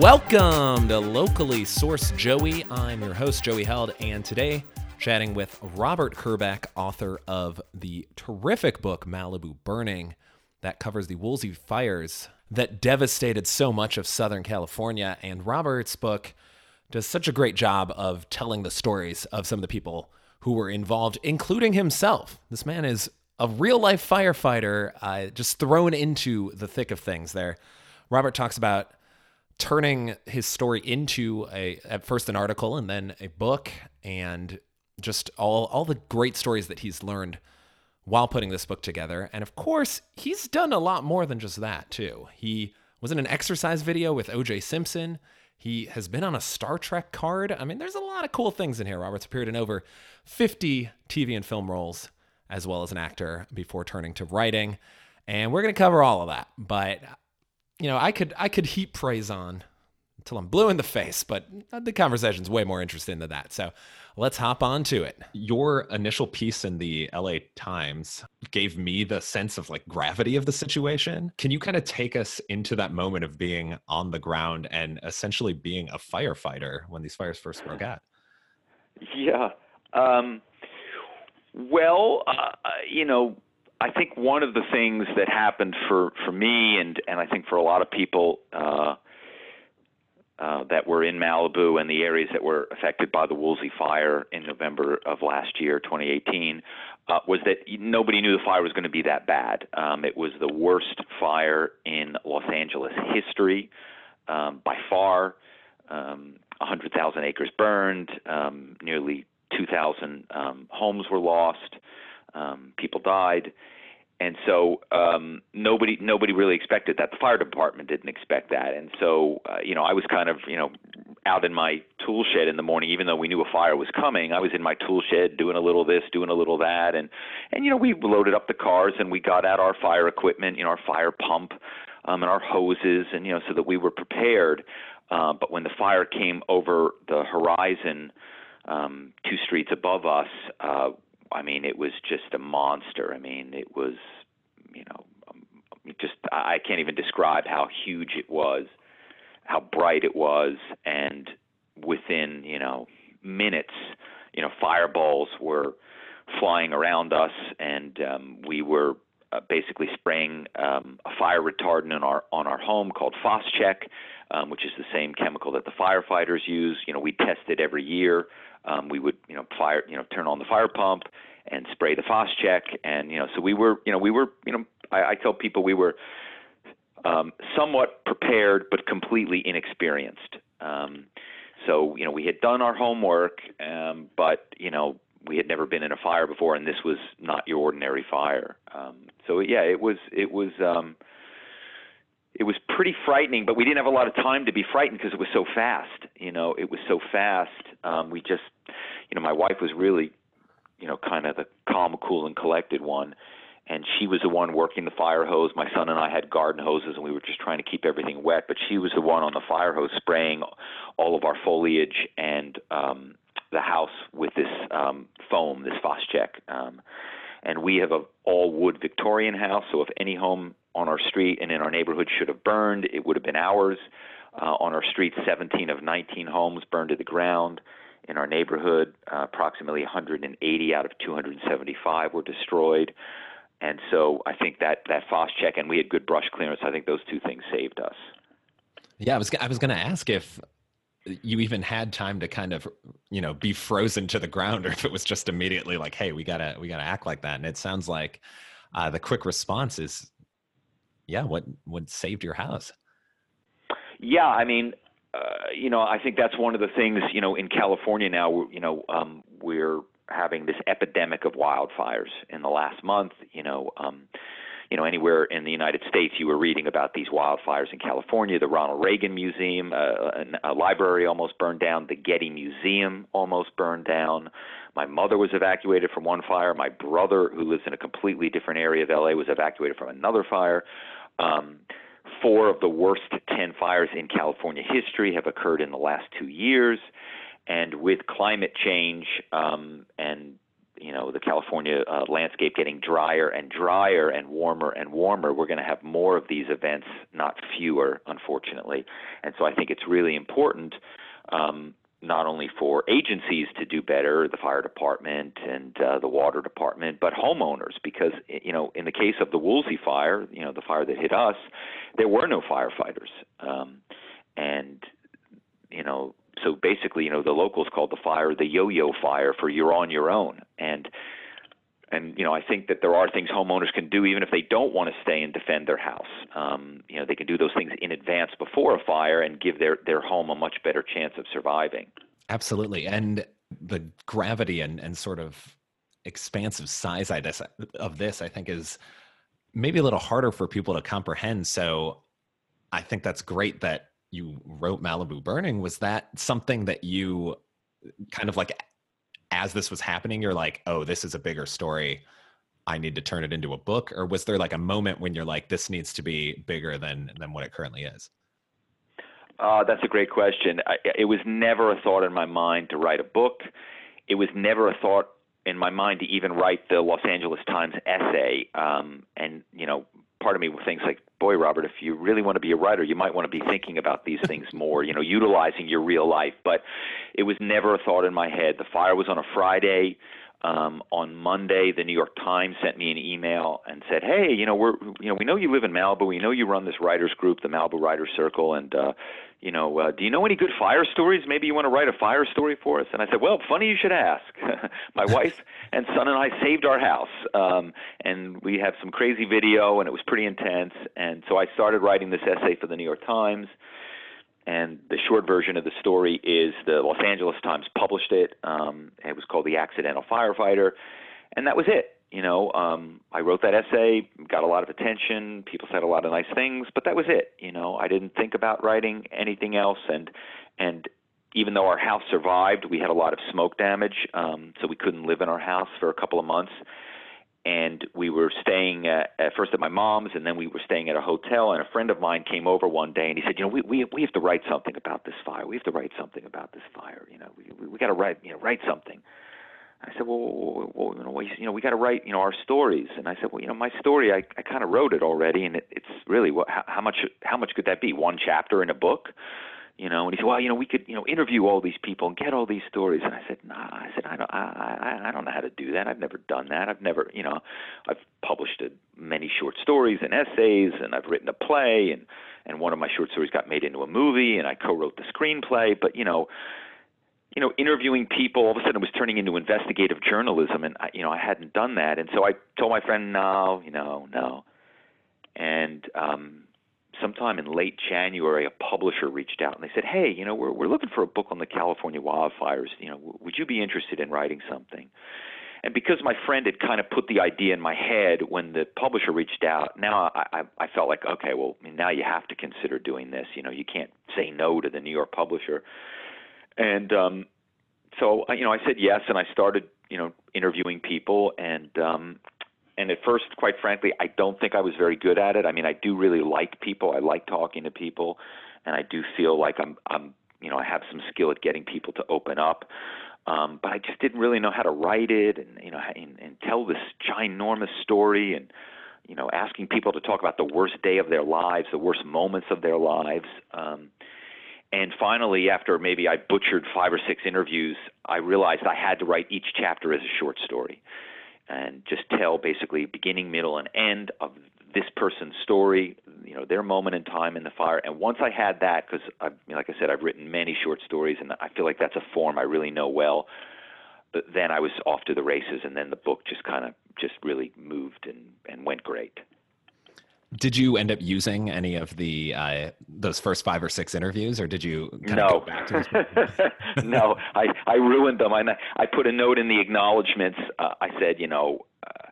Welcome to Locally Sourced Joey. I'm your host, Joey Held, and today chatting with Robert Kerbeck, author of the terrific book Malibu Burning that covers the Woolsey fires that devastated so much of Southern California. And Robert's book does such a great job of telling the stories of some of the people who were involved, including himself. This man is a real life firefighter, uh, just thrown into the thick of things there. Robert talks about turning his story into a at first an article and then a book and just all all the great stories that he's learned while putting this book together. And of course, he's done a lot more than just that too. He was in an exercise video with OJ Simpson. He has been on a Star Trek card. I mean, there's a lot of cool things in here. Robert's appeared in over 50 TV and film roles as well as an actor before turning to writing. And we're going to cover all of that. But you know, I could I could heap praise on until I'm blue in the face, but the conversation's way more interesting than that. So let's hop on to it. Your initial piece in the LA Times gave me the sense of like gravity of the situation. Can you kind of take us into that moment of being on the ground and essentially being a firefighter when these fires first broke out? Yeah. Um, well, uh, you know, I think one of the things that happened for for me and and I think for a lot of people uh, uh, that were in Malibu and the areas that were affected by the Woolsey fire in November of last year, 2018, uh, was that nobody knew the fire was going to be that bad. Um, it was the worst fire in Los Angeles history um, by far. Um, 100,000 acres burned, um, nearly 2,000 um, homes were lost um, people died, and so um, nobody nobody really expected that. The fire department didn't expect that, and so uh, you know I was kind of you know out in my tool shed in the morning, even though we knew a fire was coming. I was in my tool shed doing a little this, doing a little that, and and you know we loaded up the cars and we got out our fire equipment, you know our fire pump um, and our hoses, and you know so that we were prepared. Uh, but when the fire came over the horizon, um, two streets above us, uh, I mean, it was just a monster. I mean, it was, you know, um, just I can't even describe how huge it was, how bright it was, and within you know minutes, you know, fireballs were flying around us, and um, we were uh, basically spraying um, a fire retardant on our on our home called Phos-Chek, um, which is the same chemical that the firefighters use. You know, we test it every year um, we would you know fire you know turn on the fire pump and spray the Phos-Chek and you know so we were you know we were you know I, I tell people we were um, somewhat prepared but completely inexperienced. Um, so you know we had done our homework, um, but you know we had never been in a fire before, and this was not your ordinary fire. Um, so yeah, it was it was um, it was pretty frightening, but we didn't have a lot of time to be frightened because it was so fast. You know, it was so fast. Um, we just, you know, my wife was really, you know, kind of the calm, cool, and collected one, and she was the one working the fire hose. My son and I had garden hoses, and we were just trying to keep everything wet. But she was the one on the fire hose spraying all of our foliage and um, the house with this um, foam, this Phos-Chek. Um, and we have a all wood Victorian house, so if any home on our street and in our neighborhood should have burned, it would have been ours. Uh, on our street, 17 of 19 homes burned to the ground. In our neighborhood, uh, approximately 180 out of 275 were destroyed. And so I think that that Phos-Chek, and we had good brush clearance. I think those two things saved us. Yeah, I was I was going to ask if you even had time to kind of you know be frozen to the ground, or if it was just immediately like, hey, we gotta we gotta act like that. And it sounds like uh, the quick response is yeah, what what saved your house? Yeah, I mean, uh, you know, I think that's one of the things. You know, in California now, you know, um, we're having this epidemic of wildfires in the last month. You know, um, you know, anywhere in the United States, you were reading about these wildfires in California. The Ronald Reagan Museum, uh, a library almost burned down. The Getty Museum almost burned down. My mother was evacuated from one fire. My brother, who lives in a completely different area of LA, was evacuated from another fire. Um, four of the worst 10 fires in California history have occurred in the last two years. And with climate change um, and you know the California uh, landscape getting drier and drier and warmer and warmer, we're going to have more of these events, not fewer, unfortunately. And so I think it's really important. Um, not only for agencies to do better, the fire department and uh, the water department, but homeowners, because you know, in the case of the Woolsey fire, you know, the fire that hit us, there were no firefighters, um, and you know, so basically, you know, the locals called the fire the yo-yo fire for you're on your own, and and you know, I think that there are things homeowners can do even if they don't want to stay and defend their house. Um, you know, they can do those things in advance before a fire and give their their home a much better chance of surviving. Absolutely, and the gravity and and sort of expansive size I guess, of this, I think, is maybe a little harder for people to comprehend. So, I think that's great that you wrote Malibu Burning. Was that something that you kind of like as this was happening, you're like, oh, this is a bigger story. I need to turn it into a book, or was there like a moment when you're like, this needs to be bigger than than what it currently is? Uh, that's a great question. I, it was never a thought in my mind to write a book. It was never a thought in my mind to even write the Los Angeles Times essay. Um, and you know, part of me thinks like, boy, Robert, if you really want to be a writer, you might want to be thinking about these things more, you know, utilizing your real life. But it was never a thought in my head. The fire was on a Friday. Um, on Monday, the New York Times sent me an email and said, "Hey, you know, we're, you know, we know you live in Malibu. We know you run this writers group, the Malibu Writers Circle, and uh, you know, uh, do you know any good fire stories? Maybe you want to write a fire story for us. And I said, well, funny you should ask. My wife and son and I saved our house, um, and we have some crazy video, and it was pretty intense. And so I started writing this essay for the New York Times. And the short version of the story is the Los Angeles Times published it. Um, it was called The Accidental Firefighter. And that was it you know, um, I wrote that essay, got a lot of attention. People said a lot of nice things, but that was it. You know, I didn't think about writing anything else. And and even though our house survived, we had a lot of smoke damage, um, so we couldn't live in our house for a couple of months. And we were staying at, at first at my mom's, and then we were staying at a hotel. And a friend of mine came over one day, and he said, "You know, we we we have to write something about this fire. We have to write something about this fire. You know, we we, we got to write you know write something." I said, well, well you know, we, you know, we got to write, you know, our stories. And I said, well, you know, my story, I, I kind of wrote it already, and it, it's really what, how, how much, how much could that be? One chapter in a book, you know? And he said, well, you know, we could, you know, interview all these people and get all these stories. And I said, nah, I said, I don't, I, I, I don't know how to do that. I've never done that. I've never, you know, I've published many short stories and essays, and I've written a play, and and one of my short stories got made into a movie, and I co-wrote the screenplay. But you know you know, interviewing people, all of a sudden it was turning into investigative journalism, and I, you know, I hadn't done that, and so I told my friend, no, you know, no, and um, sometime in late January, a publisher reached out and they said, hey, you know, we're we're looking for a book on the California wildfires. You know, would you be interested in writing something? And because my friend had kind of put the idea in my head when the publisher reached out, now I, I, I felt like, okay, well, now you have to consider doing this. You know, you can't say no to the New York publisher. And um, so, you know, I said yes, and I started, you know, interviewing people. And um, and at first, quite frankly, I don't think I was very good at it. I mean, I do really like people. I like talking to people, and I do feel like I'm, I'm, you know, I have some skill at getting people to open up. Um, but I just didn't really know how to write it, and you know, and, and tell this ginormous story, and you know, asking people to talk about the worst day of their lives, the worst moments of their lives. Um, and finally, after maybe I butchered five or six interviews, I realized I had to write each chapter as a short story and just tell basically beginning, middle, and end of this person's story, you know, their moment in time in the fire. And once I had that, because like I said, I've written many short stories, and I feel like that's a form I really know well. But then I was off to the races, and then the book just kind of just really moved and, and went great. Did you end up using any of the uh, those first five or six interviews, or did you no. no, I I ruined them. I I put a note in the acknowledgments. Uh, I said, you know, uh,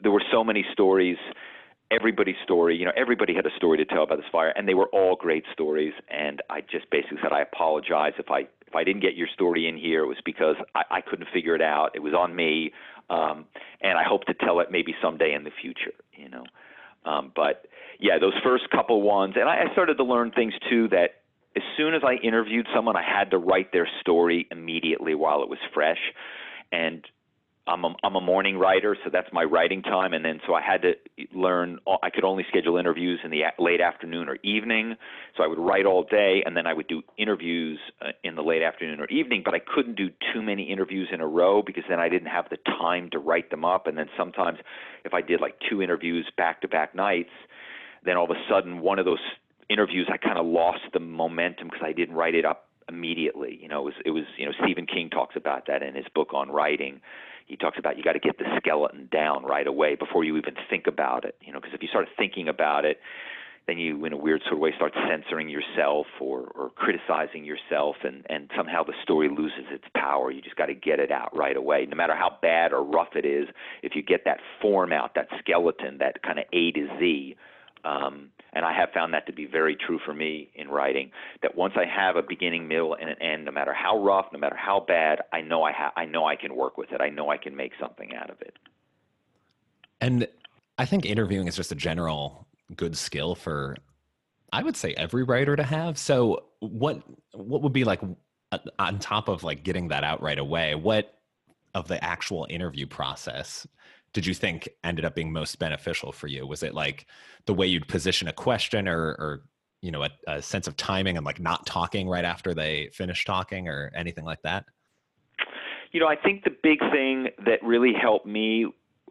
there were so many stories. Everybody's story, you know, everybody had a story to tell about this fire, and they were all great stories. And I just basically said, I apologize if I if I didn't get your story in here. It was because I, I couldn't figure it out. It was on me, um, and I hope to tell it maybe someday in the future. You know. Um, but yeah, those first couple ones, and I, I started to learn things too that as soon as I interviewed someone, I had to write their story immediately while it was fresh. And I'm a, I'm a morning writer, so that's my writing time, and then so I had to learn. I could only schedule interviews in the late afternoon or evening, so I would write all day, and then I would do interviews uh, in the late afternoon or evening. But I couldn't do too many interviews in a row because then I didn't have the time to write them up. And then sometimes, if I did like two interviews back to back nights, then all of a sudden one of those interviews I kind of lost the momentum because I didn't write it up immediately. You know, it was it was you know Stephen King talks about that in his book on writing he talks about you got to get the skeleton down right away before you even think about it. You know, because if you start thinking about it, then you, in a weird sort of way, start censoring yourself or, or criticizing yourself, and, and somehow the story loses its power. You just got to get it out right away, no matter how bad or rough it is. If you get that form out, that skeleton, that kind of A to Z, um, and I have found that to be very true for me in writing. That once I have a beginning, middle, and an end, no matter how rough, no matter how bad, I know I ha- I know I can work with it. I know I can make something out of it. And I think interviewing is just a general good skill for, I would say, every writer to have. So what what would be like uh, on top of like getting that out right away? What of the actual interview process did you think ended up being most beneficial for you? Was it like the way you'd position a question or, or you know, a, a sense of timing and like not talking right after they finish talking or anything like that? You know, I think the big thing that really helped me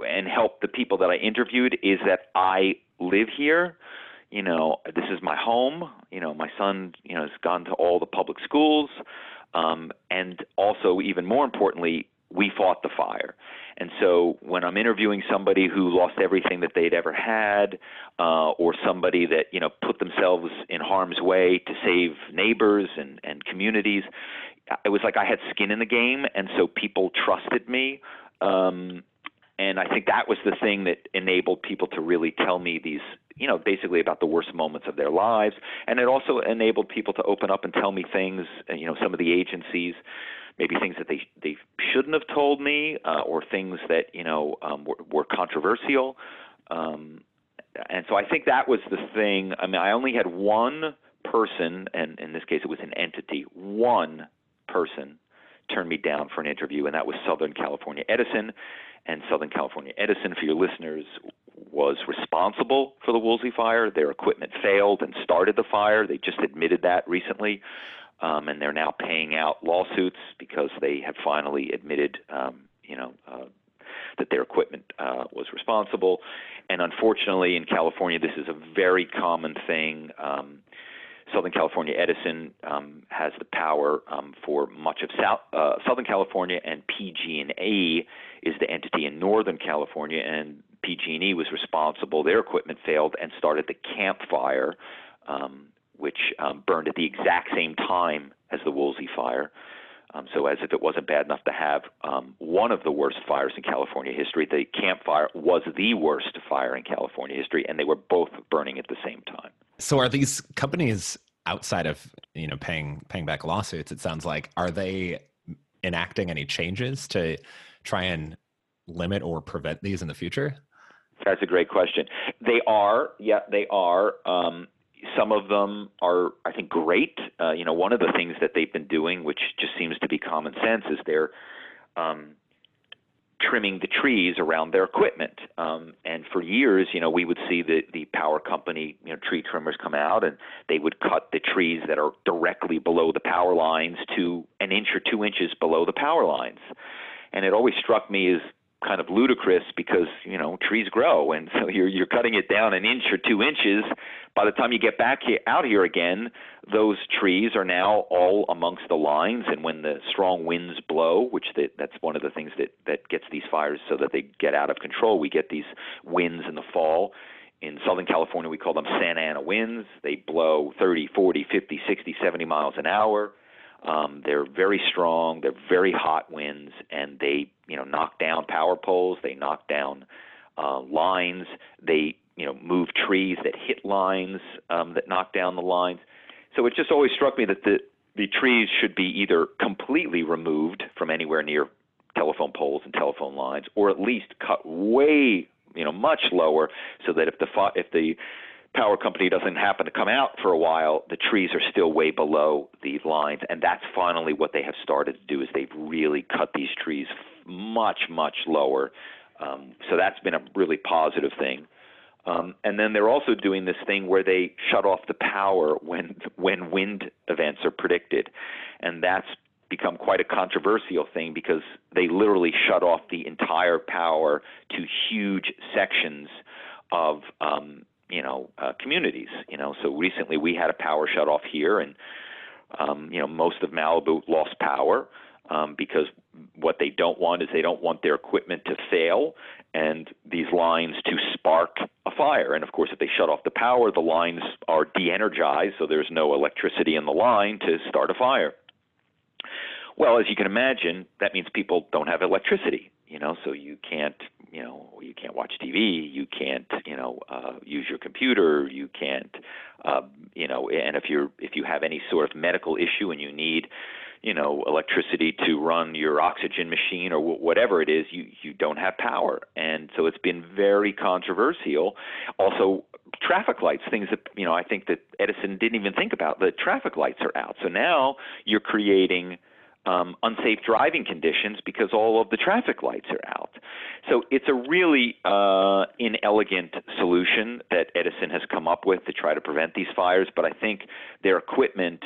and helped the people that I interviewed is that I live here. You know, this is my home. You know, my son, you know, has gone to all the public schools. Um, and also, even more importantly, we fought the fire. And so when I'm interviewing somebody who lost everything that they'd ever had, uh, or somebody that you know put themselves in harm's way to save neighbors and, and communities, it was like I had skin in the game, and so people trusted me. Um, and I think that was the thing that enabled people to really tell me these, you know, basically about the worst moments of their lives. And it also enabled people to open up and tell me things, you know, some of the agencies maybe things that they they shouldn't have told me, uh, or things that you know um, were, were controversial. Um, and so I think that was the thing. I mean, I only had one person, and in this case, it was an entity. One person turned me down for an interview, and that was Southern California Edison. And Southern California Edison, for your listeners, was responsible for the Woolsey fire. Their equipment failed and started the fire. They just admitted that recently um, and they're now paying out lawsuits because they have finally admitted, um, you know, uh, that their equipment uh, was responsible. And unfortunately, in California, this is a very common thing. Um, Southern California Edison um, has the power um, for much of South, uh, Southern California, and PG&E is the entity in Northern California, and PG&E was responsible. Their equipment failed and started the Camp Fire, um, which um, burned at the exact same time as the Woolsey fire. Um, so, as if it wasn't bad enough to have um, one of the worst fires in California history, the Camp Fire was the worst fire in California history, and they were both burning at the same time. So, are these companies outside of you know paying paying back lawsuits? It sounds like are they enacting any changes to try and limit or prevent these in the future? That's a great question. They are, yeah, they are. Um, some of them are, I think, great. Uh, you know, one of the things that they've been doing, which just seems to be common sense, is they're um, trimming the trees around their equipment. Um, and for years, you know, we would see the the power company, you know, tree trimmers come out and they would cut the trees that are directly below the power lines to an inch or two inches below the power lines. And it always struck me as kind of ludicrous because you know trees grow. And so you're you're cutting it down an inch or two inches. By the time you get back here, out here again those trees are now all amongst the lines. And when the strong winds blow which they, that's one of the things that that gets these fires so that they get out of control we get these winds in the fall. In Southern California we call them Santa Ana winds. They blow 30 40 50 60 70 miles an hour um, they're very strong. They're very hot winds, and they you know knock down power poles. They knock down uh, lines. They you know move trees that hit lines um, that knock down the lines. So it just always struck me that the the trees should be either completely removed from anywhere near telephone poles and telephone lines, or at least cut way you know much lower, so that if the if the power company doesn't happen to come out for a while, the trees are still way below these lines, and that's finally what they have started to do is they've really cut these trees much much lower. Um, so that's been a really positive thing. Um, and then they're also doing this thing where they shut off the power when when wind events are predicted, and that's become quite a controversial thing because they literally shut off the entire power to huge sections of um, you know uh, communities. You know, so recently we had a power shut off here, and um, you know most of Malibu lost power um, because what they don't want is they don't want their equipment to fail and these lines to spark a fire. And of course, if they shut off the power, the lines are de energized, so there's no electricity in the line to start a fire. Well, as you can imagine, that means people don't have electricity, you know, so you can't, you know, you can't watch TV, you can't, you know, uh, use your computer, you can't, uh, you know, and if you're if you have any sort of medical issue and you need you know electricity to run your oxygen machine or w- whatever it is you you don't have power. And so it's been very controversial. Also traffic lights things that you know I think that Edison didn't even think about the traffic lights are out. So now you're creating um, unsafe driving conditions because all of the traffic lights are out. So it's a really uh, inelegant solution that Edison has come up with to try to prevent these fires. But I think their equipment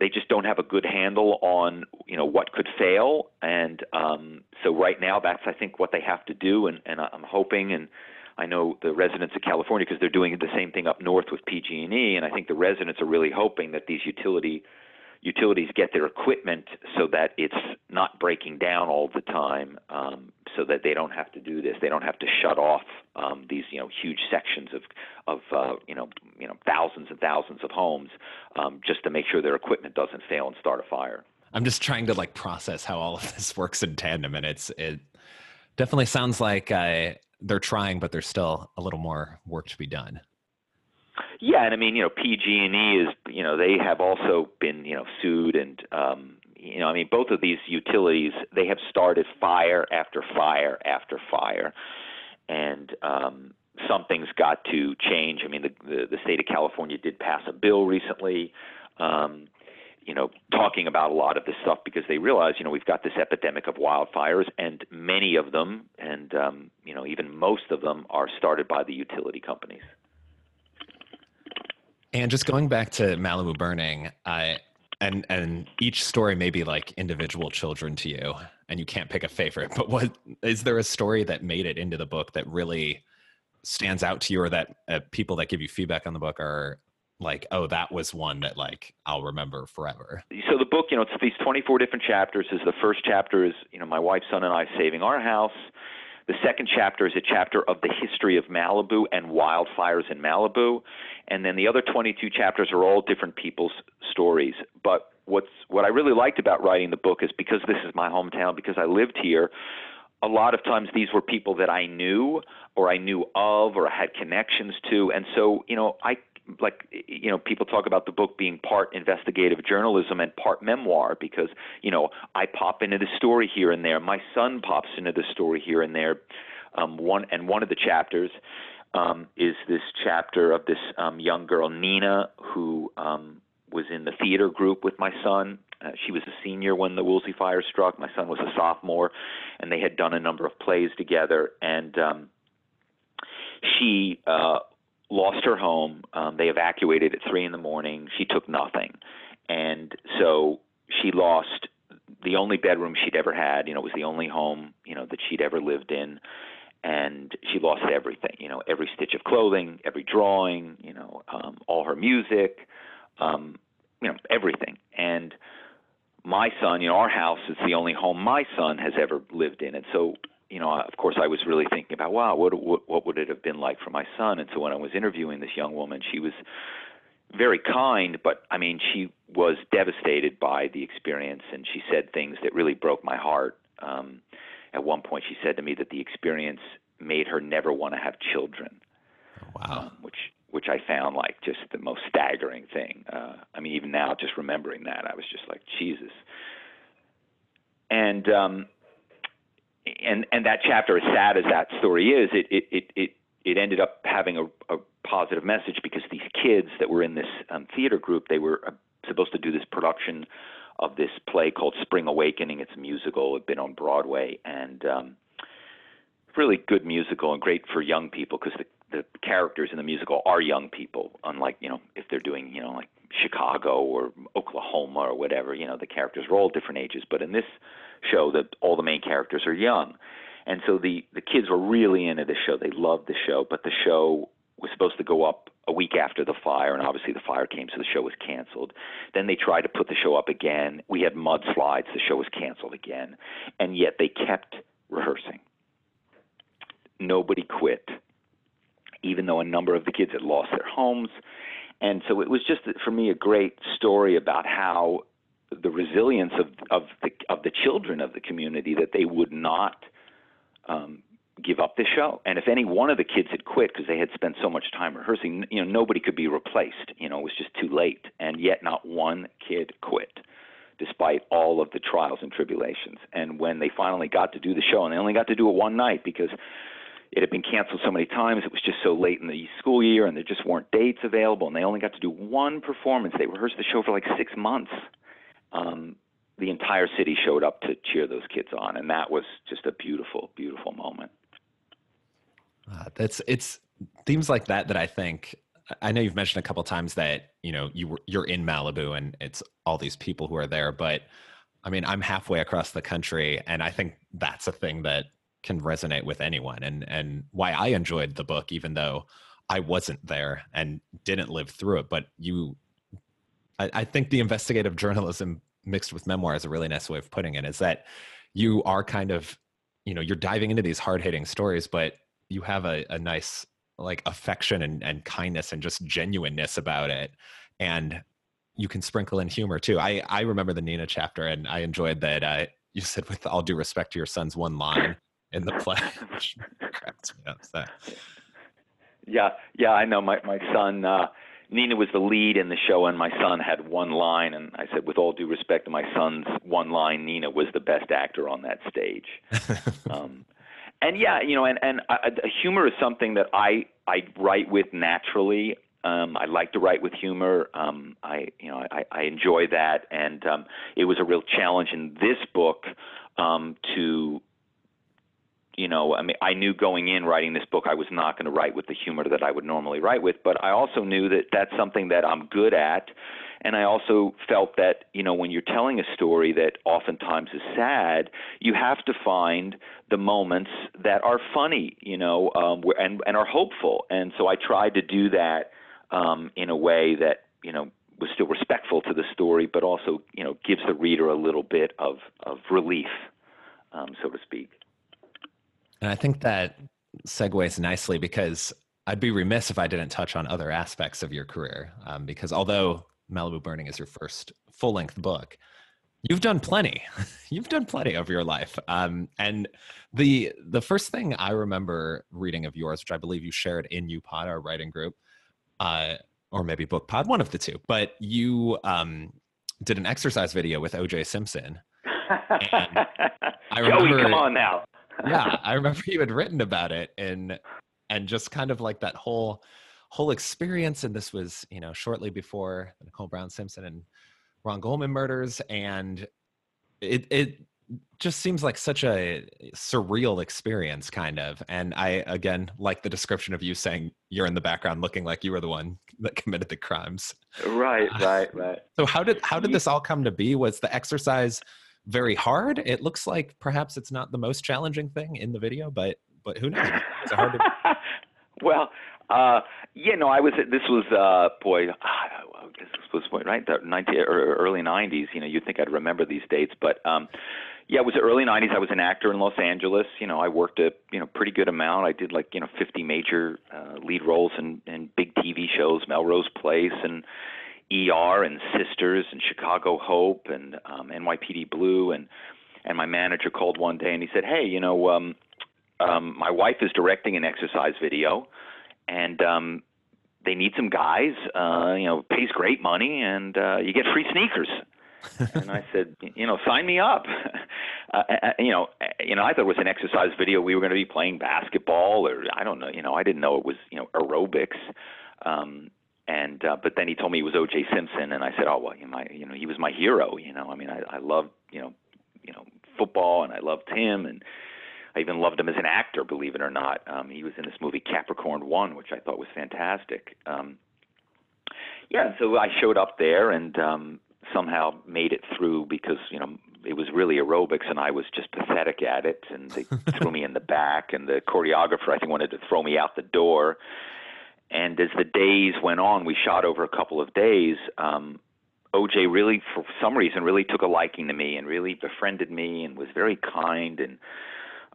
they just don't have a good handle on you know what could fail and um, so right now that's I think what they have to do and, and I'm hoping and I know the residents of California because they're doing the same thing up north with PG&E and I think the residents are really hoping that these utility utilities get their equipment so that it's not breaking down all the time, um, so that they don't have to do this. They don't have to shut off um, these you know huge sections of of uh, you know you know thousands and thousands of homes um, just to make sure their equipment doesn't fail and start a fire. I'm just trying to like process how all of this works in tandem, and it's it definitely sounds like uh, they're trying, but there's still a little more work to be done. Yeah, and I mean, you know, PG&E is, you know, they have also been, you know, sued and um you know, I mean, both of these utilities, they have started fire after fire after fire. And um something's got to change. I mean, the, the the state of California did pass a bill recently um you know, talking about a lot of this stuff because they realize, you know, we've got this epidemic of wildfires, and many of them, and um, you know, even most of them, are started by the utility companies. And just going back to Malibu Burning, I and and each story may be like individual children to you, and you can't pick a favorite. But what is there a story that made it into the book that really stands out to you, or that uh, people that give you feedback on the book are like, oh, that was one that like I'll remember forever. So the book, you know, it's these 24 different chapters. Is the first chapter is you know my wife, son, and I saving our house. The second chapter is a chapter of the history of Malibu and wildfires in Malibu, and then the other 22 chapters are all different people's stories. But what's what I really liked about writing the book is because this is my hometown, because I lived here. A lot of times these were people that I knew or I knew of or I had connections to, and so you know I like you know people talk about the book being part investigative journalism and part memoir because you know I pop into the story here and there. My son pops into the story here and there. Um, one and one of the chapters um, is this chapter of this um, young girl Nina who um, was in the theater group with my son. Uh, she was a senior when the Woolsey fire struck. My son was a sophomore, and they had done a number of plays together. And um, she uh, lost her home. Um, they evacuated at three in the morning. She took nothing, and so she lost the only bedroom she'd ever had. You know, it was the only home you know that she'd ever lived in, and she lost everything. You know, every stitch of clothing, every drawing. You know, um, all her music. Um, you know, everything. And my son, you know, our house is the only home my son has ever lived in, and so you know, of course, I was really thinking about, wow, what, what what would it have been like for my son? And so when I was interviewing this young woman, she was very kind, but I mean, she was devastated by the experience, and she said things that really broke my heart. Um, at one point, she said to me that the experience made her never want to have children. Wow. Um, which which I found like just the most staggering thing. Uh, I mean, even now, just remembering that, I was just like, Jesus. And um, and and that chapter, as sad as that story is, it it it it, it ended up having a, a positive message because these kids that were in this um, theater group, they were uh, supposed to do this production of this play called Spring Awakening. It's a musical. It's been on Broadway and um, really good musical and great for young people because the the characters in the musical are young people, unlike you know if they're doing you know like Chicago or Oklahoma or whatever. You know the characters are all different ages, but in this show, that all the main characters are young, and so the the kids were really into the show. They loved the show, but the show was supposed to go up a week after the fire, and obviously the fire came, so the show was canceled. Then they tried to put the show up again. We had mudslides. The show was canceled again, and yet they kept rehearsing. Nobody quit, even though a number of the kids had lost their homes. And so it was just for me a great story about how the resilience of of the of the children of the community that they would not um, give up the show. And if any one of the kids had quit because they had spent so much time rehearsing, you know, nobody could be replaced. You know, it was just too late. And yet, not one kid quit, despite all of the trials and tribulations. And when they finally got to do the show, and they only got to do it one night because it had been canceled so many times, it was just so late in the school year, and there just weren't dates available, and they only got to do one performance. They rehearsed the show for like six months. Um, the entire city showed up to cheer those kids on, and that was just a beautiful, beautiful moment. Uh, that's it's themes like that that I think I know you've mentioned a couple times that you know you were you're in Malibu and it's all these people who are there, but I mean I'm halfway across the country, and I think that's a thing that can resonate with anyone, and and why I enjoyed the book, even though I wasn't there and didn't live through it, but you. I, I think the investigative journalism mixed with memoir is a really nice way of putting it. Is that you are kind of, you know, you're diving into these hard hitting stories, but you have a, a nice like affection and, and kindness and just genuineness about it and you can sprinkle in humor too i i remember the nina chapter and i enjoyed that uh, you said with all due respect to your son's one line in the play up yeah yeah i know my my son uh Nina was the lead in the show, and my son had one line. And I said, with all due respect to my son's one line, Nina was the best actor on that stage. um, and yeah, you know, and and uh, humor is something that I I write with naturally. Um, I like to write with humor. Um, I you know I, I enjoy that, and um, it was a real challenge in this book um, to you know, I mean, I knew going in writing this book, I was not going to write with the humor that I would normally write with, but I also knew that that's something that I'm good at, and I also felt that, you know, when you're telling a story that oftentimes is sad, you have to find the moments that are funny, you know, um, and, and are hopeful. And so I tried to do that um, in a way that, you know, was still respectful to the story, but also, you know, gives the reader a little bit of, of relief, um, so to speak. And I think that segues nicely because I'd be remiss if I didn't touch on other aspects of your career. Um, because although Malibu Burning is your first full length book. You've done plenty. You've done plenty of your life. Um, and the the first thing I remember reading of yours, which I believe you shared in UPod, our writing group, uh, or maybe Book Pod, one of the two, but you um, did an exercise video with OJ Simpson. I remember, Joey, come on now. Yeah, I remember you had written about it and and just kind of like that whole whole experience. And this was, you know, shortly before the Nicole Brown Simpson and Ron Goldman murders. And it, it just seems like such a surreal experience, kind of. And I, again, like the description of you saying you're in the background looking like you were the one that committed the crimes. Right, right, right. So how did, how did this all come to be? Was the exercise very hard? It looks like perhaps it's not the most challenging thing in the video, but, but who knows? Hard to... well, uh, yeah, no, I was. This was uh, boy. Guess this was right the 90 or early 90s. You know, you'd think I'd remember these dates, but um, yeah, it was the early 90s. I was an actor in Los Angeles. You know, I worked a you know pretty good amount. I did like you know 50 major uh, lead roles in, in big TV shows, Melrose Place and ER and Sisters and Chicago Hope and um, NYPD Blue and and my manager called one day and he said, hey, you know, um, um, my wife is directing an exercise video and um, they need some guys. Uh, you know, pays great money, and uh, you get free sneakers. and I said, you know, sign me up. uh, you know, you know, I thought it was an exercise video. We were going to be playing basketball, or I don't know. You know, I didn't know it was you know aerobics. Um, and uh, but then he told me he was O.J. Simpson, and I said, oh well, you, my, you know, he was my hero. You know, I mean, I, I loved you know, you know, football, and I loved him, and I even loved him as an actor, believe it or not. Um, he was in this movie Capricorn One, which I thought was fantastic. Um, yeah, so I showed up there and um, somehow made it through because you know it was really aerobics and I was just pathetic at it and they threw me in the back and the choreographer I think wanted to throw me out the door and as the days went on we shot over a couple of days um OJ really for some reason really took a liking to me and really befriended me and was very kind and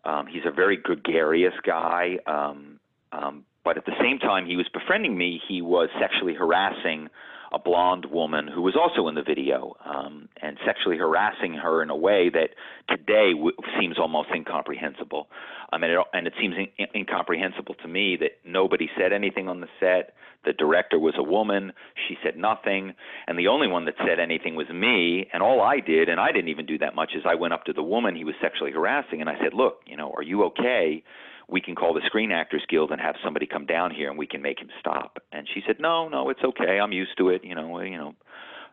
um he's a very gregarious guy um um but at the same time he was befriending me he was sexually harassing a blonde woman who was also in the video um, and sexually harassing her in a way that today w- seems almost incomprehensible. I mean, it, and it seems in- incomprehensible to me that nobody said anything on the set. The director was a woman. She said nothing. And the only one that said anything was me. And all I did, and I didn't even do that much, is I went up to the woman he was sexually harassing and I said, Look, you know, are you okay? We can call the Screen Actors Guild and have somebody come down here and we can make him stop. And she said, no, no, it's okay. I'm used to it. You know, you know,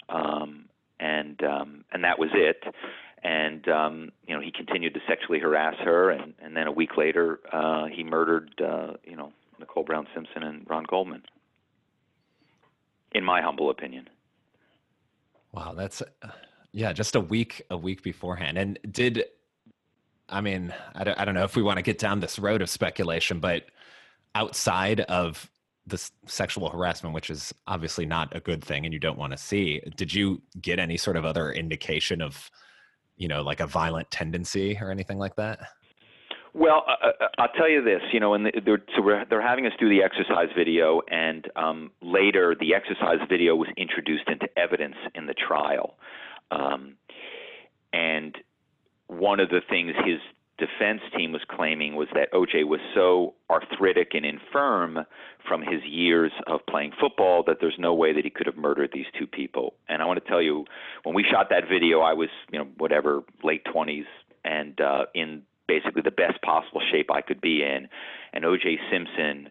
um, and um, and that was it. And um, you know, he continued to sexually harass her, and and then a week later, uh, he murdered, uh, you know, Nicole Brown Simpson and Ron Goldman. In my humble opinion. Wow, that's yeah, just a week a week beforehand. And did I mean, I don't, I don't know if we want to get down this road of speculation, but outside of the sexual harassment, which is obviously not a good thing and you don't want to see, did you get any sort of other indication of, you know, like a violent tendency or anything like that? Well, uh, uh I'll tell you this. You know, and they're so they're having us do the exercise video, and um, later the exercise video was introduced into evidence in the trial, um, and one of the things his defense team was claiming was that OJ was so arthritic and infirm from his years of playing football that there's no way that he could have murdered these two people. And I want to tell you, when we shot that video, I was, you know, whatever, late 20s and uh, in basically the best possible shape I could be in. And OJ Simpson,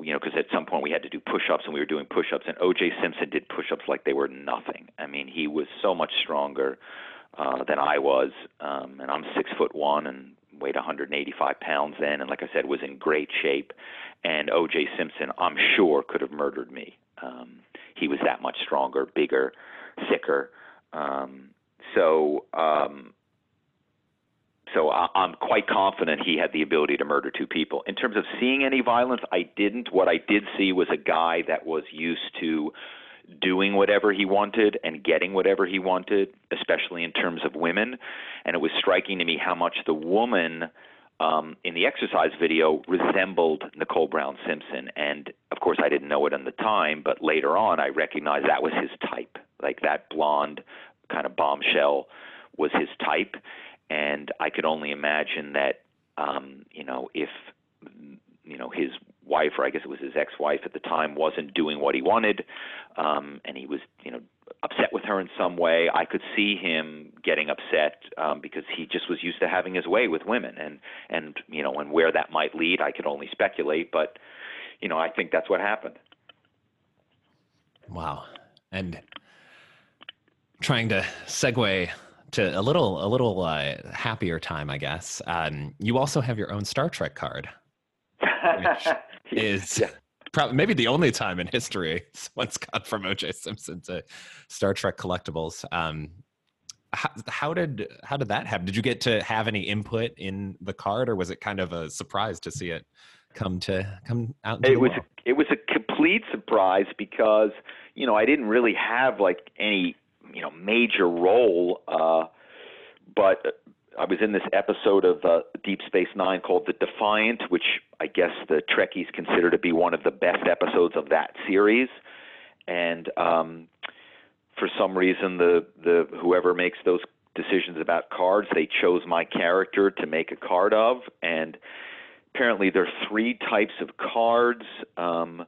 you know, because at some point we had to do push-ups and we were doing push-ups, and OJ Simpson did push-ups like they were nothing. I mean, he was so much stronger uh, than I was, um, and I'm six foot one and weighed 185 pounds then, and like I said, was in great shape. And O.J. Simpson, I'm sure, could have murdered me. Um, he was that much stronger, bigger, thicker. Um, so, um, so I, I'm quite confident he had the ability to murder two people. In terms of seeing any violence, I didn't. What I did see was a guy that was used to doing whatever he wanted and getting whatever he wanted, especially in terms of women. And it was striking to me how much the woman um, in the exercise video resembled Nicole Brown Simpson. And of course, I didn't know it at the time, but later on, I recognized that was his type. Like that blonde kind of bombshell was his type. And I could only imagine that, um, you know, if you know his wife, or I guess it was his ex-wife at the time, wasn't doing what he wanted, um, and he was, you know, upset with her in some way. I could see him getting upset um, because he just was used to having his way with women, and and you know, and where that might lead, I could only speculate. But you know, I think that's what happened. Wow, and trying to segue to a little a little uh, happier time, I guess. Um, you also have your own Star Trek card. which is yeah. probably maybe the only time in history someone's gone from OJ Simpson to Star Trek collectibles. Um, how, how, did how did that happen? Did you get to have any input in the card, or was it kind of a surprise to see it come to come out? it was it was a complete surprise because you know I didn't really have like any you know major role, uh, but I was in this episode of uh, Deep Space Nine called The Defiant, which I guess the Trekkies consider to be one of the best episodes of that series. And um, for some reason, the the whoever makes those decisions about cards, they chose my character to make a card of. And apparently, there are three types of cards: um,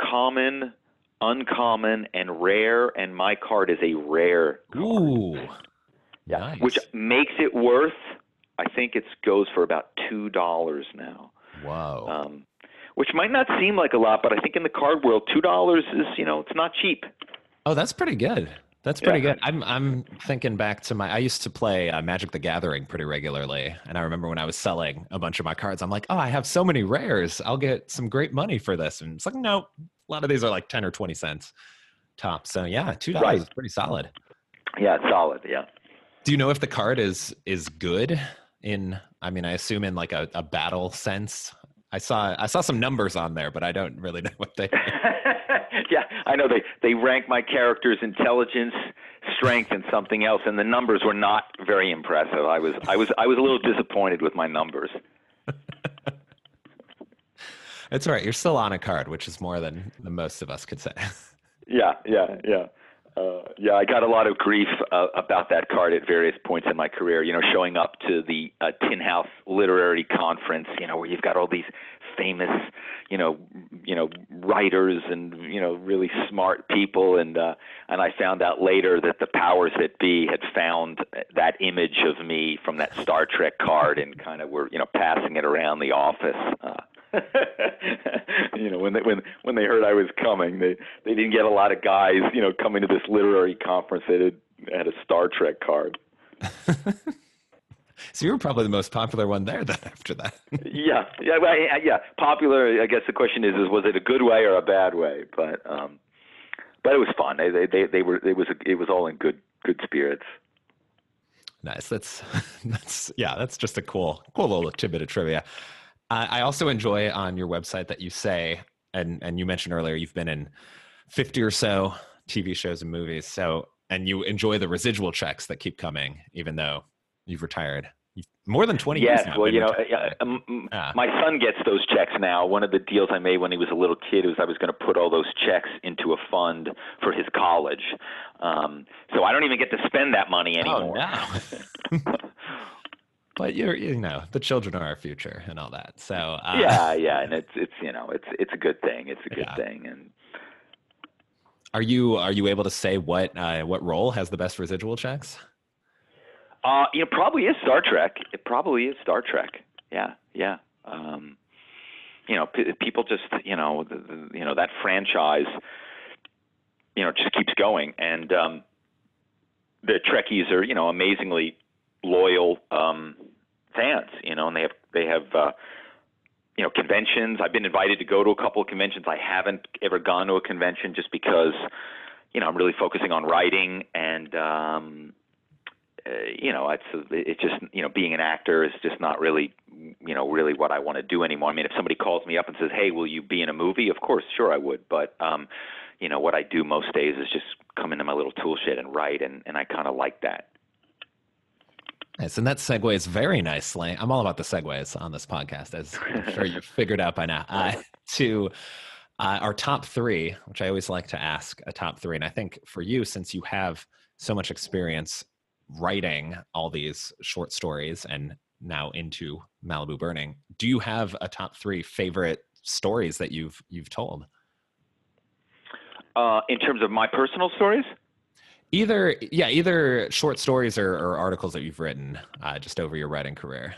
common, uncommon, and rare. And my card is a rare. Card. Ooh. Yeah, nice. which makes it worth. I think it goes for about two dollars now. Wow. Um, which might not seem like a lot, but I think in the card world, two dollars is you know it's not cheap. Oh, that's pretty good. That's pretty yeah. good. I'm I'm thinking back to my. I used to play uh, Magic the Gathering pretty regularly, and I remember when I was selling a bunch of my cards, I'm like, oh, I have so many rares. I'll get some great money for this. And it's like, no, a lot of these are like ten or twenty cents top. So yeah, two dollars right. is pretty solid. Yeah, it's solid. Yeah. Do you know if the card is is good in? I mean, I assume in like a, a battle sense. I saw I saw some numbers on there, but I don't really know what they. yeah, I know they they rank my character's intelligence, strength, and something else, and the numbers were not very impressive. I was I was I was a little disappointed with my numbers. It's all right. You're still on a card, which is more than the most of us could say. yeah, yeah, yeah. Uh, yeah, I got a lot of grief uh, about that card at various points in my career. You know, showing up to the uh, Tin House Literary Conference, you know, where you've got all these famous, you know, you know, writers and you know, really smart people, and uh, and I found out later that the powers that be had found that image of me from that Star Trek card and kind of were you know passing it around the office. You know, when they when when they heard I was coming, they they didn't get a lot of guys, you know, coming to this literary conference that had had a Star Trek card. so you were probably the most popular one there then after that. yeah, yeah, well, yeah. Popular. I guess the question is, is was it a good way or a bad way? But um, but it was fun. They they they, they were it was a, it was all in good good spirits. Nice. That's that's yeah. That's just a cool cool little tidbit of trivia. I also enjoy on your website that you say, and and you mentioned earlier, you've been in fifty or so TV shows and movies. So, and you enjoy the residual checks that keep coming, even though you've retired. More than twenty yes, years. Yes, well, you know, ah. my son gets those checks now. One of the deals I made when he was a little kid was I was going to put all those checks into a fund for his college. Um, so I don't even get to spend that money oh, anymore. Oh, no. but you're you know the children are our future and all that so uh, yeah yeah and it's it's you know it's it's a good thing it's a good yeah. thing and are you are you able to say what uh, what role has the best residual checks uh you know probably is star trek it probably is star trek yeah yeah um you know p- people just you know the, the, you know that franchise you know just keeps going and um the trekkies are you know amazingly loyal um, fans, you know, and they have they have uh, you know conventions. I've been invited to go to a couple of conventions. I haven't ever gone to a convention just because you know I'm really focusing on writing and um, uh, you know it's it's just you know being an actor is just not really you know really what I want to do anymore. I mean, if somebody calls me up and says, "Hey, will you be in a movie?" Of course, sure I would, but um, you know what I do most days is just come into my little tool shed and write, and and I kind of like that. Nice. And that segues very nicely. I'm all about the segues on this podcast, as I'm sure you've figured out by now, uh, to uh, our top three, which I always like to ask a top three. And I think for you, since you have so much experience writing all these short stories and now into Malibu Burning, do you have a top three favorite stories that you've you've told? Uh, in terms of my personal stories? Either, yeah, either short stories or, or articles that you've written uh, just over your writing career.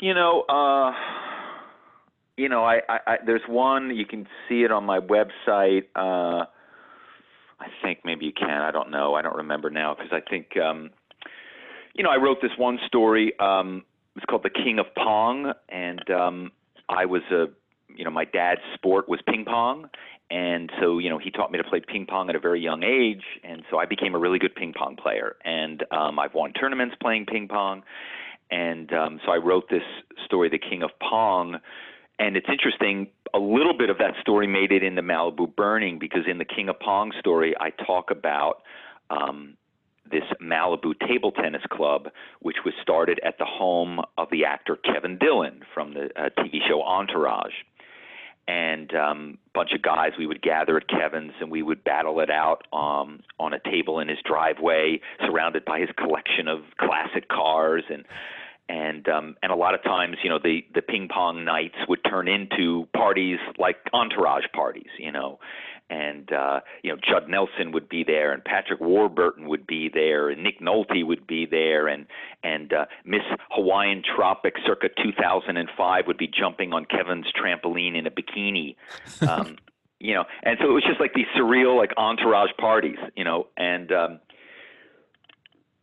You know, uh, you know, I, I, I, there's one you can see it on my website. Uh, I think maybe you can. I don't know. I don't remember now because I think, um, you know, I wrote this one story. Um, it's called The King of Pong, and um, I was a, you know, my dad's sport was ping pong, and so, you know, he taught me to play ping pong at a very young age, and so I became a really good ping pong player. And um, I've won tournaments playing ping pong, and um, so I wrote this story, The King of Pong. And it's interesting, a little bit of that story made it into Malibu Burning because in the King of Pong story, I talk about um, this Malibu table tennis club, which was started at the home of the actor Kevin Dillon from the uh, TV show Entourage and um, a bunch of guys we would gather at Kevin's and we would battle it out um, on a table in his driveway, surrounded by his collection of classic cars. And and um, and a lot of times, you know, the the ping pong nights would turn into parties like entourage parties, you know, and uh, you know Judd Nelson would be there, and Patrick Warburton would be there, and Nick Nolte would be there, and and uh, Miss Hawaiian Tropic circa 2005 would be jumping on Kevin's trampoline in a bikini. Um, you know, and so it was just like these surreal like entourage parties, you know, and um,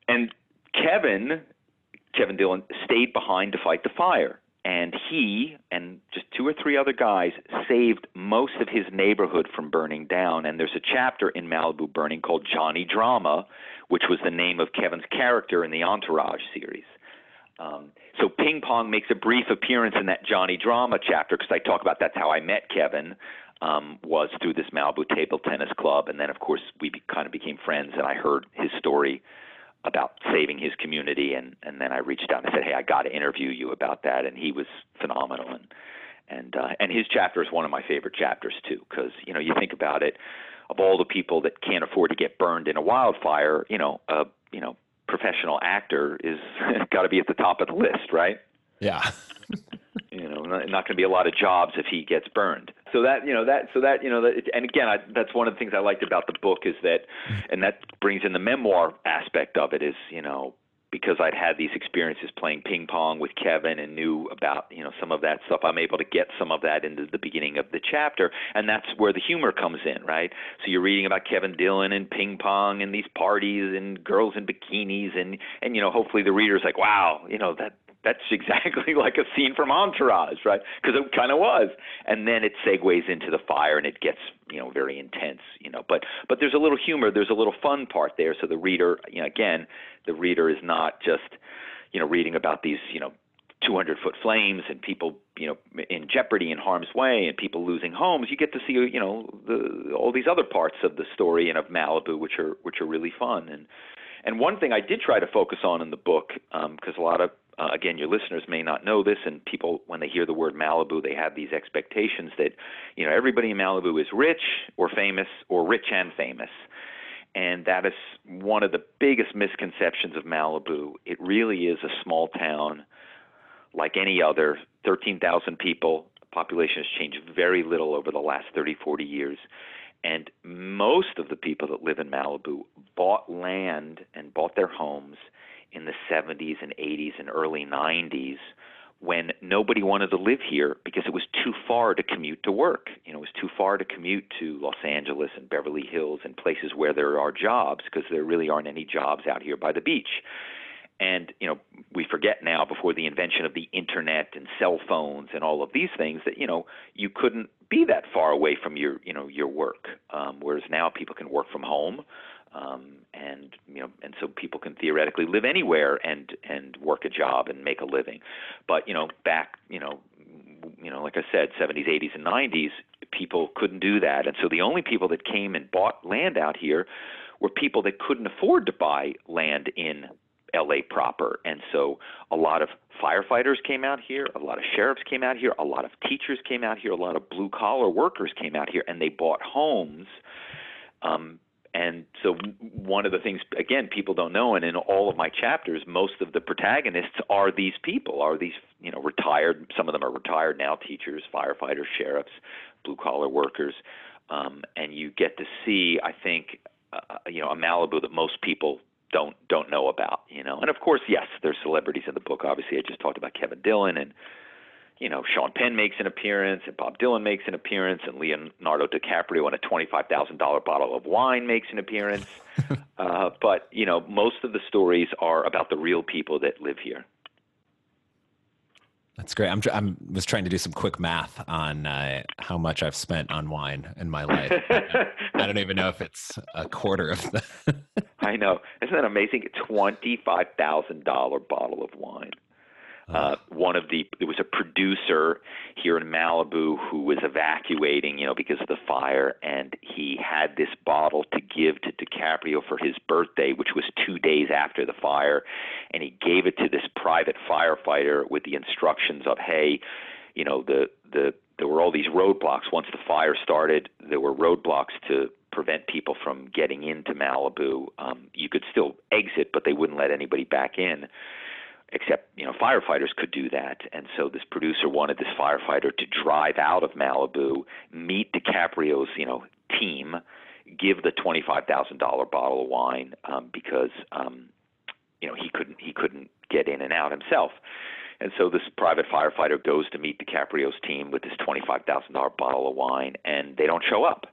and Kevin, Kevin Dillon stayed behind to fight the fire and he and just two or three other guys saved most of his neighborhood from burning down. And there's a chapter in Malibu Burning called Johnny Drama, which was the name of Kevin's character in the Entourage series. Um, so Ping Pong makes a brief appearance in that Johnny Drama chapter because I talk about that's how I met Kevin. Um, was through this Malibu table tennis club, and then of course we be, kind of became friends, and I heard his story about saving his community and and then I reached out and I said, "Hey, I got to interview you about that." And he was phenomenal and and uh, and his chapter is one of my favorite chapters too because you know you think about it of all the people that can't afford to get burned in a wildfire, you know, a you know professional actor is got to be at the top of the list, right? Yeah. you know, not, not going to be a lot of jobs if he gets burned. So that you know that so that you know that and again I, that's one of the things I liked about the book is that, and that brings in the memoir aspect of it is you know because I'd had these experiences playing ping pong with Kevin and knew about you know some of that stuff. I'm able to get some of that into the beginning of the chapter, and that's where the humor comes in, right? So you're reading about Kevin Dillon and ping pong and these parties and girls in bikinis, and and you know hopefully the reader's like, wow, you know that that's exactly like a scene from Entourage, right? Because it kind of was. And then it segues into the fire, and it gets you know very intense, you know. But but there's a little humor, there's a little fun part there, so the reader, you know, again, the reader is not just you know reading about these you know 200 foot flames and people you know in jeopardy in harm's way and people losing homes you get to see you know the all these other parts of the story and of Malibu which are which are really fun and and one thing I did try to focus on in the book because um, a lot of uh, again, your listeners may not know this, and people, when they hear the word Malibu, they have these expectations that, you know, everybody in Malibu is rich or famous or rich and famous. And that is one of the biggest misconceptions of Malibu. It really is a small town like any other, 13,000 people. Population has changed very little over the last 30, 40 years. And most of the people that live in Malibu bought land and bought their homes – in the 70s and 80s and early 90s when nobody wanted to live here because it was too far to commute to work. You know, it was too far to commute to Los Angeles and Beverly Hills and places where there are jobs because there really aren't any jobs out here by the beach. And you know, we forget now before the invention of the internet and cell phones and all of these things that you know you couldn't be that far away from your you know your work. Um, whereas now people can work from home um, and you know, and so people can theoretically live anywhere and and work a job and make a living. But you know, back you know, you know, like I said, 70s, 80s, and 90s, people couldn't do that, and so the only people that came and bought land out here were people that couldn't afford to buy land in LA proper. And so a lot of firefighters came out here, a lot of sheriffs came out here, a lot of teachers came out here, a lot of blue collar workers came out here, and they bought homes um, and so one of the things again people don't know and in all of my chapters most of the protagonists are these people are these you know retired some of them are retired now teachers firefighters sheriffs blue collar workers. Um, and you get to see i think uh, you know a malibu that most people don't don't know about you know. And of course yes there's celebrities in the book obviously. I just talked about kevin dillon and you know, Sean Penn makes an appearance, and Bob Dylan makes an appearance, and Leonardo DiCaprio in a twenty-five thousand dollar bottle of wine makes an appearance. uh, but you know, most of the stories are about the real people that live here. That's great. I'm I'm was trying to do some quick math on uh, how much I've spent on wine in my life. I don't even know if it's a quarter of the. I know. Isn't that amazing? Twenty-five thousand dollar bottle of wine. Uh, one of the there was a producer here in Malibu who was evacuating, you know, because of the fire, and he had this bottle to give to DiCaprio for his birthday, which was two days after the fire, and he gave it to this private firefighter with the instructions of, hey, you know, the the there were all these roadblocks. Once the fire started, there were roadblocks to prevent people from getting into Malibu. Um, you could still exit, but they wouldn't let anybody back in except you know firefighters could do that and so this producer wanted this firefighter to drive out of Malibu meet DiCaprio's you know team give the twenty-five thousand dollar bottle of wine um, because um, you know he couldn't he couldn't get in and out himself. And so this private firefighter goes to meet DiCaprio's team with this twenty-five thousand dollar bottle of wine, and they don't show up.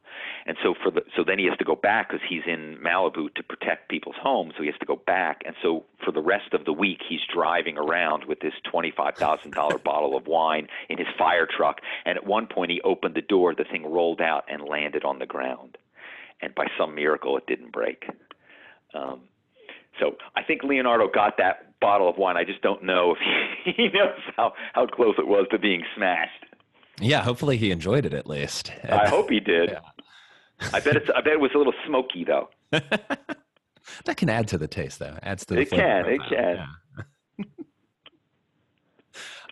And so for the so then he has to go back because he's in Malibu to protect people's homes, so he has to go back. And so for the rest of the week, he's driving around with this twenty-five thousand dollar bottle of wine in his fire truck. And at one point, he opened the door, the thing rolled out and landed on the ground, and by some miracle, it didn't break. Um, so I think Leonardo got that bottle of wine. I just don't know if he knows how, how close it was to being smashed. Yeah, hopefully he enjoyed it at least. I hope he did. Yeah. I bet it's I bet it was a little smoky though. that can add to the taste though. Adds to the It can, it can. Yeah.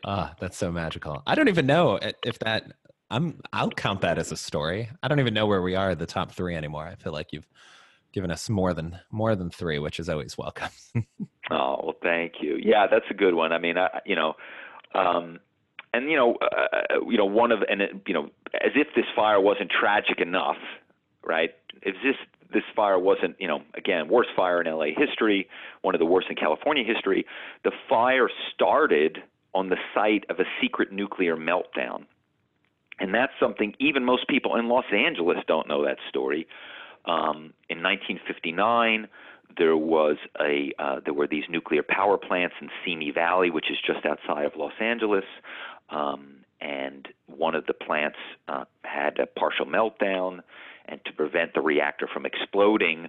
Ah, that's so magical. I don't even know if that I'm I'll count that as a story. I don't even know where we are at the top 3 anymore. I feel like you've given us more than more than three, which is always welcome. oh well, thank you. Yeah, that's a good one. I mean, I, you know, um, and you know, uh, you know, one of and you know, as if this fire wasn't tragic enough, right? If this this fire wasn't, you know, again, worst fire in LA history, one of the worst in California history. The fire started on the site of a secret nuclear meltdown. And that's something even most people in Los Angeles don't know that story. Um, in 1959, there was a uh, there were these nuclear power plants in Simi Valley, which is just outside of Los Angeles, um, and one of the plants uh, had a partial meltdown, and to prevent the reactor from exploding,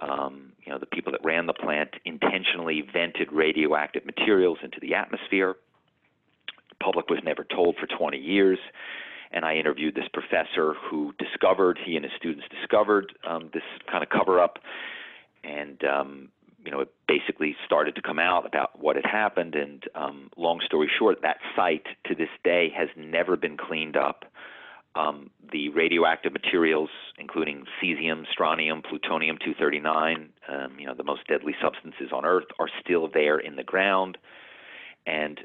um, you know the people that ran the plant intentionally vented radioactive materials into the atmosphere. The public was never told for 20 years and I interviewed this professor who discovered he and his students discovered um, this kind of cover up, and um, you know it basically started to come out about what had happened. And um, long story short, that site to this day has never been cleaned up. Um, the radioactive materials, including cesium, strontium, plutonium 239, um, you know the most deadly substances on Earth, are still there in the ground, and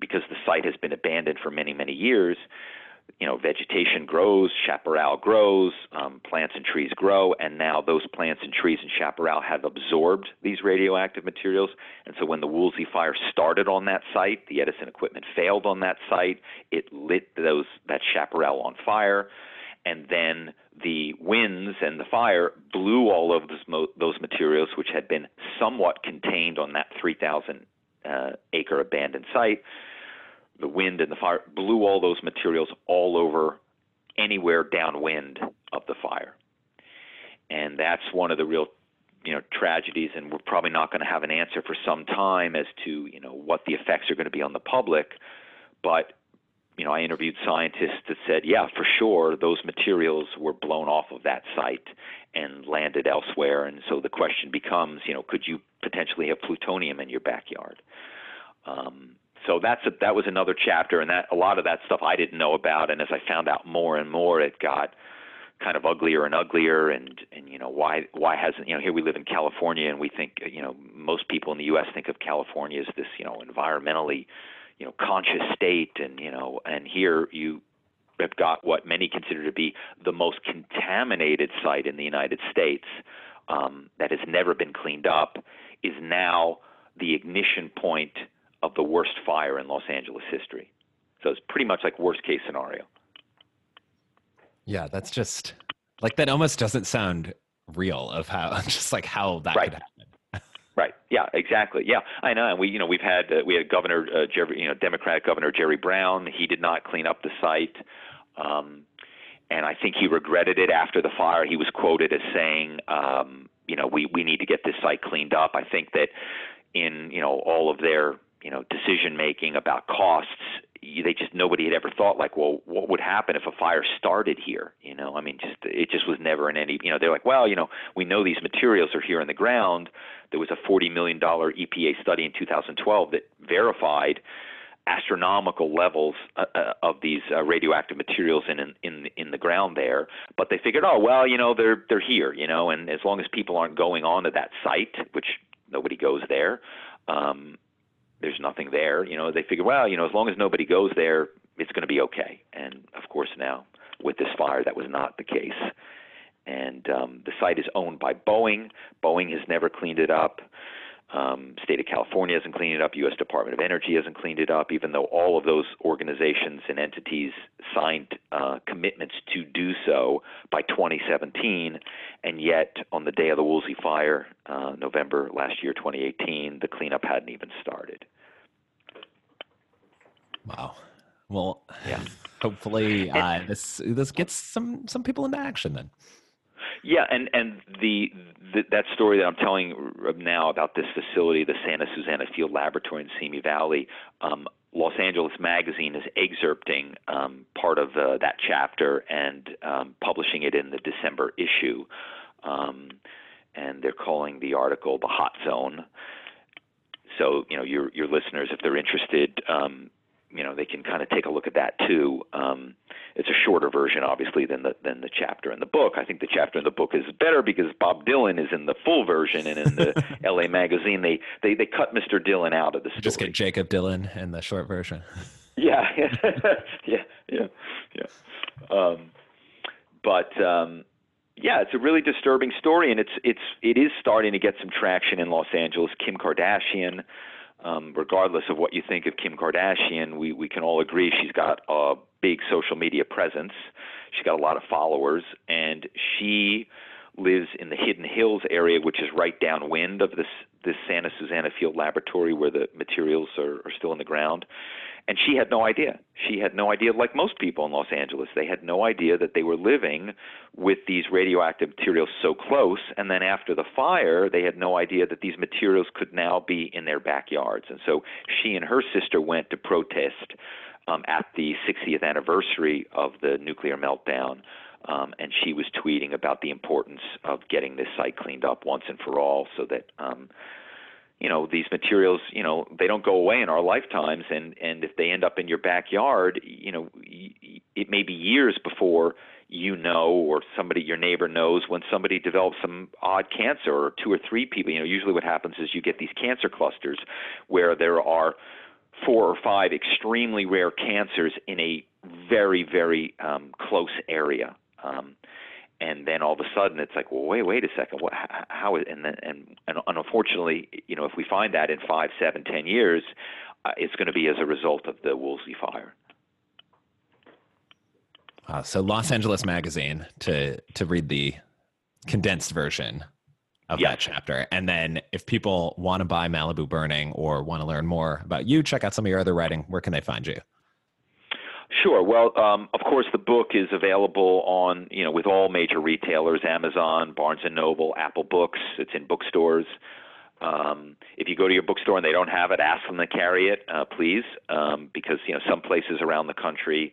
because the site has been abandoned for many many years you know, vegetation grows, chaparral grows, um, plants and trees grow, and now those plants and trees and chaparral have absorbed these radioactive materials. And so when the Woolsey fire started on that site, the Edison equipment failed on that site. It lit those that chaparral on fire, and then the winds and the fire blew all of those, mo- those materials, which had been somewhat contained on that 3,000 uh, acre abandoned site the wind and the fire blew all those materials all over anywhere downwind of the fire. And that's one of the real you know tragedies and we're probably not going to have an answer for some time as to you know what the effects are going to be on the public but you know I interviewed scientists that said yeah for sure those materials were blown off of that site and landed elsewhere and so the question becomes you know could you potentially have plutonium in your backyard um, so that's a, that was another chapter, and that a lot of that stuff I didn't know about. And as I found out more and more, it got kind of uglier and uglier. And and you know why why hasn't you know here we live in California, and we think you know most people in the U.S. think of California as this you know environmentally you know conscious state, and you know and here you have got what many consider to be the most contaminated site in the United States um, that has never been cleaned up is now the ignition point of the worst fire in Los Angeles history. So it's pretty much like worst case scenario. Yeah, that's just like that almost doesn't sound real of how just like how that right. could happen. right. Yeah. Exactly. Yeah. I know. And we, you know, we've had uh, we had Governor uh, Jerry, you know, Democratic Governor Jerry Brown. He did not clean up the site, um, and I think he regretted it after the fire. He was quoted as saying, um, you know, we we need to get this site cleaned up. I think that in you know all of their you know decision making about costs they just nobody had ever thought like well what would happen if a fire started here you know? I mean just it just was never in any you know they're like well you know we know these materials are here in the ground. There was a 40 million dollar EPA study in 2012 that verified astronomical levels uh, uh, of these uh, radioactive materials in, in in in the ground there. But they figured oh well you know they're they're here you know? And as long as people aren't going on to that site which nobody goes there um there's nothing there. You know, they figure, well, you know, as long as nobody goes there, it's going to be okay. And of course, now with this fire, that was not the case. and um, the site is owned by Boeing. Boeing has never cleaned it up. Um, state of California hasn't cleaned it up. U.S. Department of Energy hasn't cleaned it up, even though all of those organizations and entities signed uh, commitments to do so by 2017. And yet, on the day of the Woolsey fire, uh, November last year, 2018, the cleanup hadn't even started. Wow. Well, yeah. Hopefully, uh, this this gets some some people into action then. Yeah, and and the, the, that story that I'm telling now about this facility, the Santa Susana Field Laboratory in Simi Valley, um, Los Angeles Magazine is excerpting um, part of uh, that chapter and um, publishing it in the December issue. Um, and they're calling the article "The Hot Zone." So, you know, your your listeners, if they're interested, um, you know they can kind of take a look at that too. Um, it's a shorter version, obviously, than the than the chapter in the book. I think the chapter in the book is better because Bob Dylan is in the full version, and in the L.A. magazine they, they they cut Mr. Dylan out of the story. Just get Jakob Dylan in the short version. yeah, yeah, yeah, yeah. Um, but um, yeah, it's a really disturbing story, and it's it's it is starting to get some traction in Los Angeles. Kim Kardashian um, regardless of what you think of Kim Kardashian, we, we can all agree she's got a big social media presence. She's got a lot of followers, and she lives in the Hidden Hills area, which is right downwind of this this Santa Susana Field Laboratory, where the materials are, are still in the ground. And she had no idea. She had no idea, like most people in Los Angeles, they had no idea that they were living with these radioactive materials so close. And then after the fire, they had no idea that these materials could now be in their backyards. And so she and her sister went to protest um, at the 60th anniversary of the nuclear meltdown. Um, and she was tweeting about the importance of getting this site cleaned up once and for all so that um, you know these materials you know they don't go away in our lifetimes. And and if they end up in your backyard you know it may be years before you know or somebody your neighbor knows when somebody develops some odd cancer or two or three people. You know usually what happens is you get these cancer clusters where there are four or five extremely rare cancers in a very very um, close area um, and then all of a sudden it's like, well, wait, wait a second, what, how, and then, and, and unfortunately, you know, if we find that in five, seven, ten years, uh, it's going to be as a result of the Woolsey fire. Uh, so Los Angeles Magazine to to read the condensed version of that chapter, and then if people want to buy Malibu Burning or want to learn more about you, check out some of your other writing. Where can they find you? Sure. Well, um, of course, the book is available on you know with all major retailers: Amazon, Barnes and Noble, Apple Books. It's in bookstores. Um, if you go to your bookstore and they don't have it, ask them to carry it, uh, please, um, because you know some places around the country,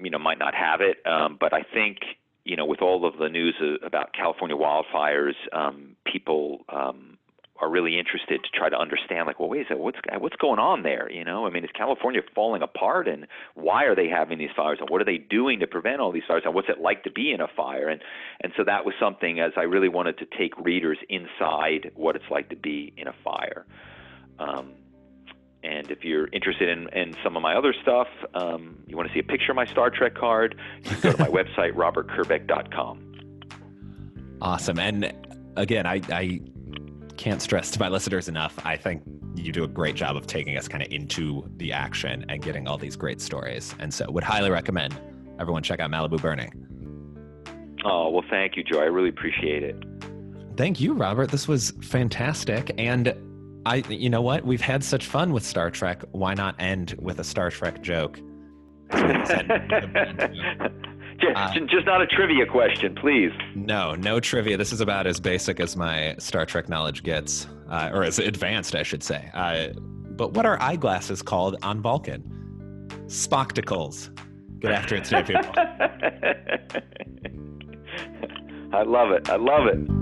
you know, might not have it. Um, but I think you know with all of the news about California wildfires, um, people um, are really interested to try to understand like well wait a second what's what's going on there you know i mean is california falling apart and why are they having these fires and what are they doing to prevent all these fires and what's it like to be in a fire and and so that was something as i really wanted to take readers inside what it's like to be in a fire um, and if you're interested in, in some of my other stuff, um, you want to see a picture of my Star Trek card, you can go to my website, robertkerbeck.com. Awesome. And again, I, I can't stress to my listeners enough. I think you do a great job of taking us kind of into the action and getting all these great stories. And so would highly recommend everyone check out Malibu Burning. Oh, well, thank you, Joe. I really appreciate it. Thank you, Robert. This was fantastic. And I, you know what? We've had such fun with Star Trek. Why not end with a Star Trek joke? Just, uh, just not a trivia question, please. No, no trivia. This is about as basic as my Star Trek knowledge gets, uh, or as advanced, I should say. Uh, but what are eyeglasses called on Vulcan? Spoctacles. Good after it today, people. I love it. I love it.